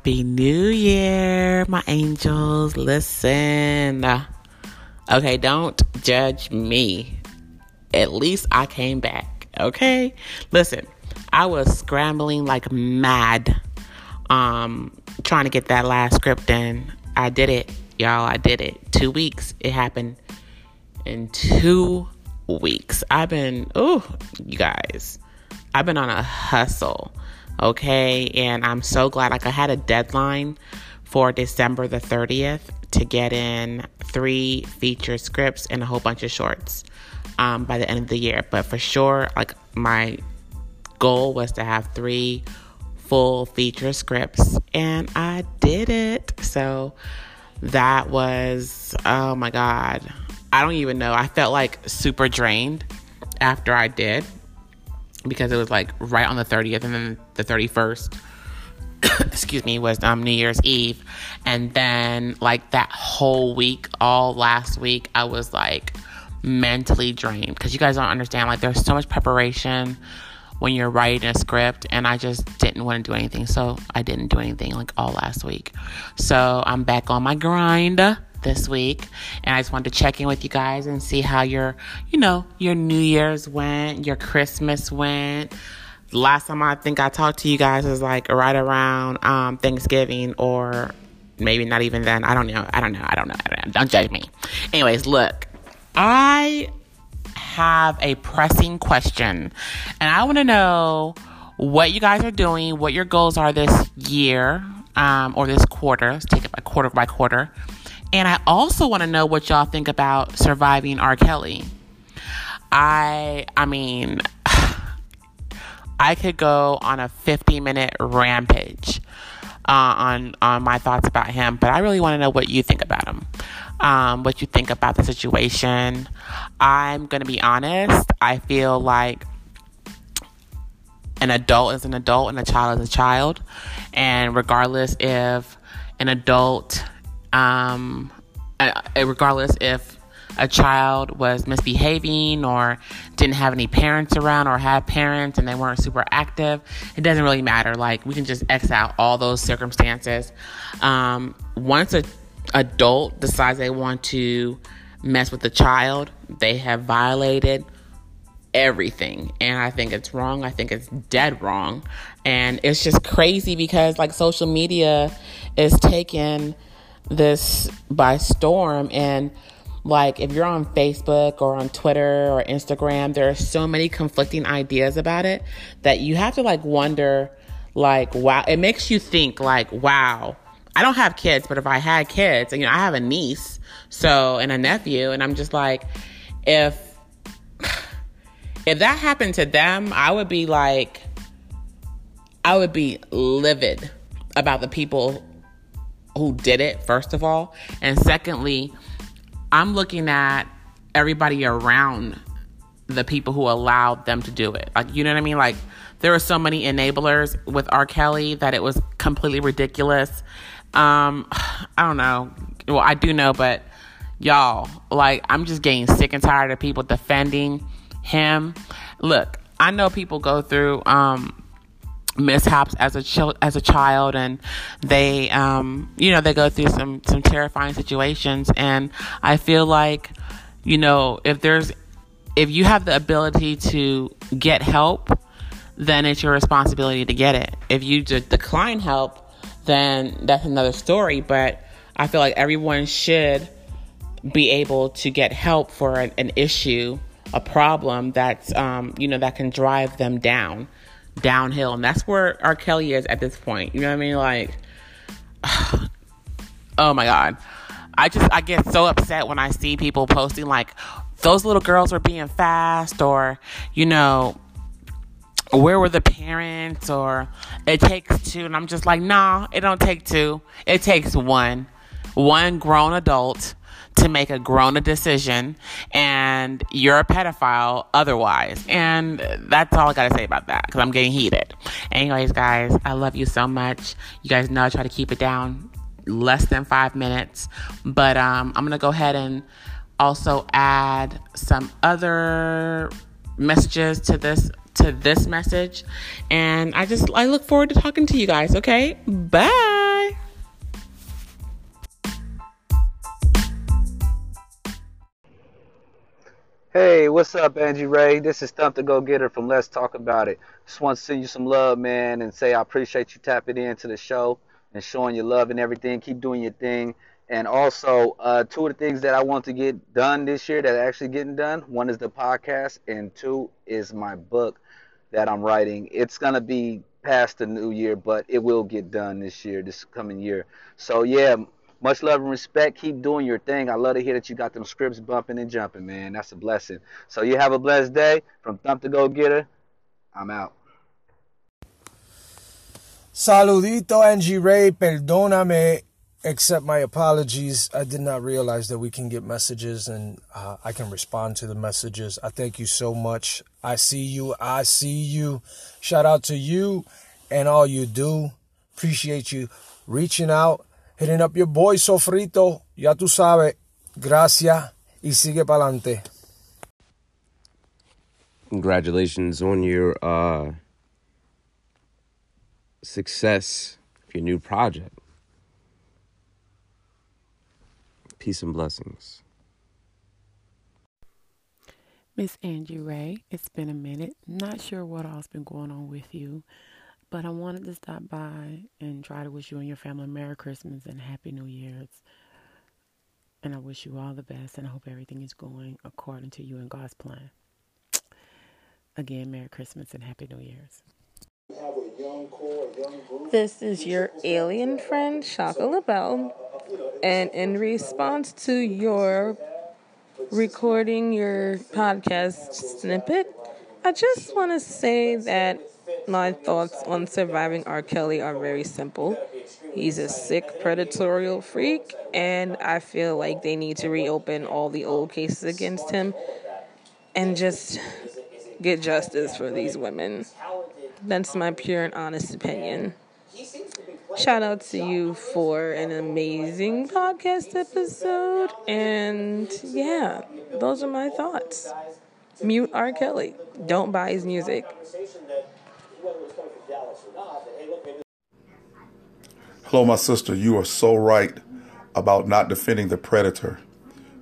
Happy New Year, my angels. Listen. Okay, don't judge me. At least I came back. Okay? Listen, I was scrambling like mad um trying to get that last script in. I did it, y'all. I did it. 2 weeks. It happened in 2 weeks. I've been oh, you guys. I've been on a hustle okay? And I'm so glad. Like, I had a deadline for December the 30th to get in three feature scripts and a whole bunch of shorts um, by the end of the year. But for sure, like, my goal was to have three full feature scripts, and I did it. So that was, oh my God. I don't even know. I felt like super drained after I did because it was like right on the 30th and then the 31st excuse me was um, new year's eve. And then like that whole week all last week i was like mentally drained. Because you guys don't understand like there's so much preparation when you're writing a script and i just didn't want to do anything. So i didn't do anything like all last week. So i'm back on my grind this week. And I just wanted to check in with you guys and see how your, you know, your New Year's went, your Christmas went. Last time I think I talked to you guys was like right around um, Thanksgiving or maybe not even then. I don't know. I don't know. I don't know. I don't, know. don't judge me. Anyways, look, I have a pressing question and I want to know what you guys are doing, what your goals are this year um, or this quarter. Let's take it by quarter by quarter. And I also want to know what y'all think about surviving R. Kelly. I I mean I could go on a 50 minute rampage uh, on on my thoughts about him, but I really want to know what you think about him. Um, what you think about the situation. I'm gonna be honest. I feel like an adult is an adult and a child is a child, and regardless if an adult um, regardless if a child was misbehaving or didn't have any parents around or had parents and they weren't super active, it doesn't really matter. Like we can just X out all those circumstances. Um, once an adult decides they want to mess with the child, they have violated everything. And I think it's wrong. I think it's dead wrong. And it's just crazy because like social media is taking this by storm and like if you're on Facebook or on Twitter or Instagram, there are so many conflicting ideas about it that you have to like wonder like wow, it makes you think like wow. I don't have kids, but if I had kids, and you know, I have a niece, so and a nephew, and I'm just like if if that happened to them, I would be like I would be livid about the people who did it, first of all. And secondly, I'm looking at everybody around the people who allowed them to do it. Like, you know what I mean? Like, there were so many enablers with R. Kelly that it was completely ridiculous. Um, I don't know. Well, I do know, but y'all, like, I'm just getting sick and tired of people defending him. Look, I know people go through um, mishaps as a ch- as a child and they um you know they go through some some terrifying situations. And I feel like you know if there's if you have the ability to get help then it's your responsibility to get it. If you de- decline help then that's another story. But I feel like everyone should be able to get help for an, an issue a problem that's um you know that can drive them down downhill. And that's where R. Kelly is at this point. You know what I mean? Like, oh my God. I just, I get so upset when I see people posting like, those little girls were being fast or, you know, where were the parents or it takes two. And I'm just like, nah, it don't take two. It takes one. One grown adult to make a grown decision and you're a pedophile otherwise. And that's all I got to say about that because I'm getting heated. Anyways, guys, I love you so much. You guys know I try to keep it down less than five minutes, but um, I'm going to go ahead and also add some other messages to this to this message and i just i look forward to talking to you guys okay bye Hey, what's up, Angie Ray? This is Thump the Go Getter from Let's Talk About It. Just want to send you some love, man, and say I appreciate you tapping into the show and showing your love and everything. Keep doing your thing. And also, uh, two of the things that I want to get done this year that are actually getting done one is the podcast, and two is my book that I'm writing. It's going to be past the new year, but it will get done this year, this coming year. So, yeah, much love and respect. Keep doing your thing. I love to hear that you got them scripts bumping and jumping, man. That's a blessing. So you have a blessed day. From Thump to Go Getter, I'm out. Saludito, Angie Ray. Perdóname. Accept my apologies. I did not realize that we can get messages and uh, I can respond to the messages. I thank you so much. I see you. I see you. Shout out to you and all you do. Appreciate you reaching out hitting up your boy Sofrito. Ya tú sabes. Gracias y sigue pa'lante. Congratulations on your uh, success of your new project. Peace and blessings. Miss Angie Ray, it's been a minute. Not sure what all's been going on with you. But I wanted to stop by and try to wish you and your family Merry Christmas and Happy New Year's. And I wish you all the best and I hope everything is going according to you and God's plan. Again, Merry Christmas and Happy New Year's. This is your alien friend, Shaka LaBelle. And in response to your recording your podcast snippet, I just want to say that my thoughts on surviving R. Kelly are very simple. He's a sick, predatory freak, and I feel like they need to reopen all the old cases against him and just get justice for these women. That's my pure and honest opinion. Shout out to you for an amazing podcast episode. And yeah, those are my thoughts. Mute R. Kelly. Don't buy his music. Hello, my sister. You are so right about not defending the predator.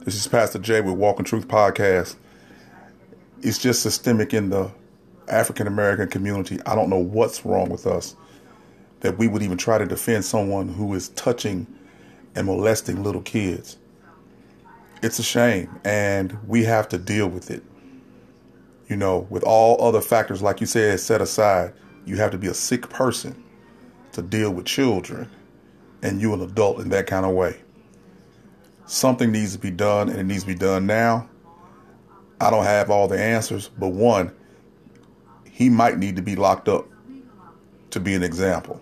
This is Pastor Jay with Walking Truth Podcast. It's just systemic in the African American community. I don't know what's wrong with us that we would even try to defend someone who is touching and molesting little kids. It's a shame, and we have to deal with it. You know, with all other factors, like you said, set aside, you have to be a sick person to deal with children and you an adult in that kind of way. Something needs to be done and it needs to be done now. I don't have all the answers, but one, he might need to be locked up to be an example.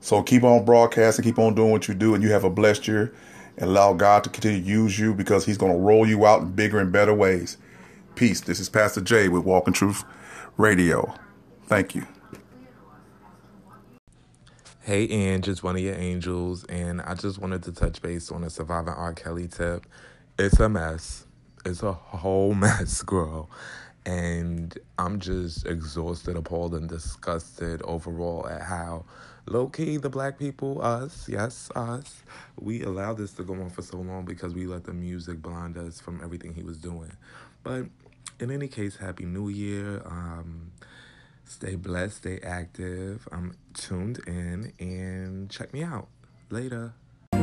So keep on broadcasting, keep on doing what you do, and you have a blessed year. And allow God to continue to use you because He's going to roll you out in bigger and better ways. Peace. This is Pastor Jay with Walking Truth Radio. Thank you. Hey, Ange, it's one of your angels, and I just wanted to touch base on a surviving R. Kelly tip. It's a mess. It's a whole mess, girl. And I'm just exhausted, appalled, and disgusted overall at how low key the black people, us, yes, us, we allowed this to go on for so long because we let the music blind us from everything he was doing. But in any case, Happy New Year. Um, Stay blessed, stay active. I'm tuned in and check me out. Later.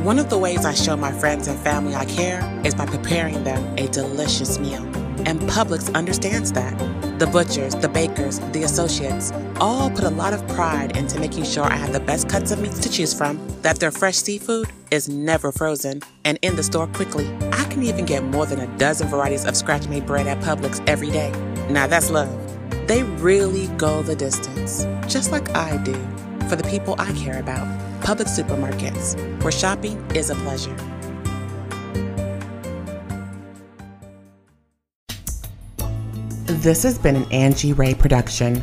One of the ways I show my friends and family I care is by preparing them a delicious meal. And Publix understands that. The butchers, the bakers, the associates all put a lot of pride into making sure I have the best cuts of meats to choose from, that their fresh seafood is never frozen and in the store quickly. I can even get more than a dozen varieties of scratch made bread at Publix every day. Now that's love. They really go the distance, just like I do, for the people I care about. Publix supermarkets, where shopping is a pleasure. This has been an Angie Ray production.